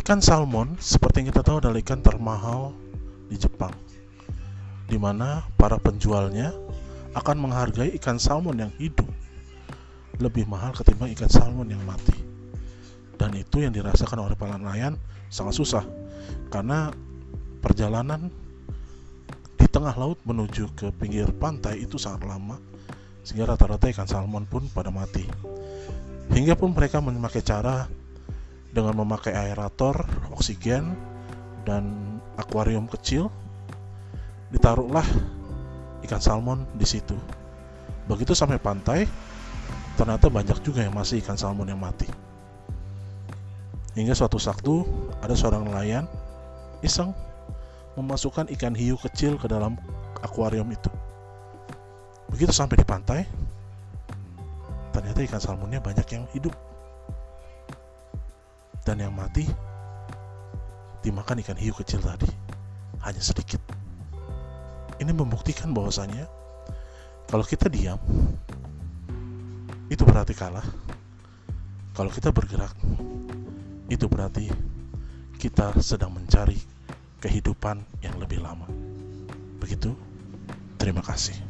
Ikan salmon, seperti yang kita tahu adalah ikan termahal di Jepang, di mana para penjualnya akan menghargai ikan salmon yang hidup lebih mahal ketimbang ikan salmon yang mati. Dan itu yang dirasakan oleh para nelayan sangat susah, karena perjalanan di tengah laut menuju ke pinggir pantai itu sangat lama, sehingga rata-rata ikan salmon pun pada mati. Hingga pun mereka memakai cara dengan memakai aerator, oksigen, dan akuarium kecil, ditaruhlah ikan salmon di situ. Begitu sampai pantai, ternyata banyak juga yang masih ikan salmon yang mati. Hingga suatu waktu ada seorang nelayan iseng memasukkan ikan hiu kecil ke dalam akuarium itu. Begitu sampai di pantai, ternyata ikan salmonnya banyak yang hidup dan yang mati dimakan ikan hiu kecil tadi. Hanya sedikit. Ini membuktikan bahwasanya kalau kita diam itu berarti kalah. Kalau kita bergerak itu berarti kita sedang mencari kehidupan yang lebih lama. Begitu? Terima kasih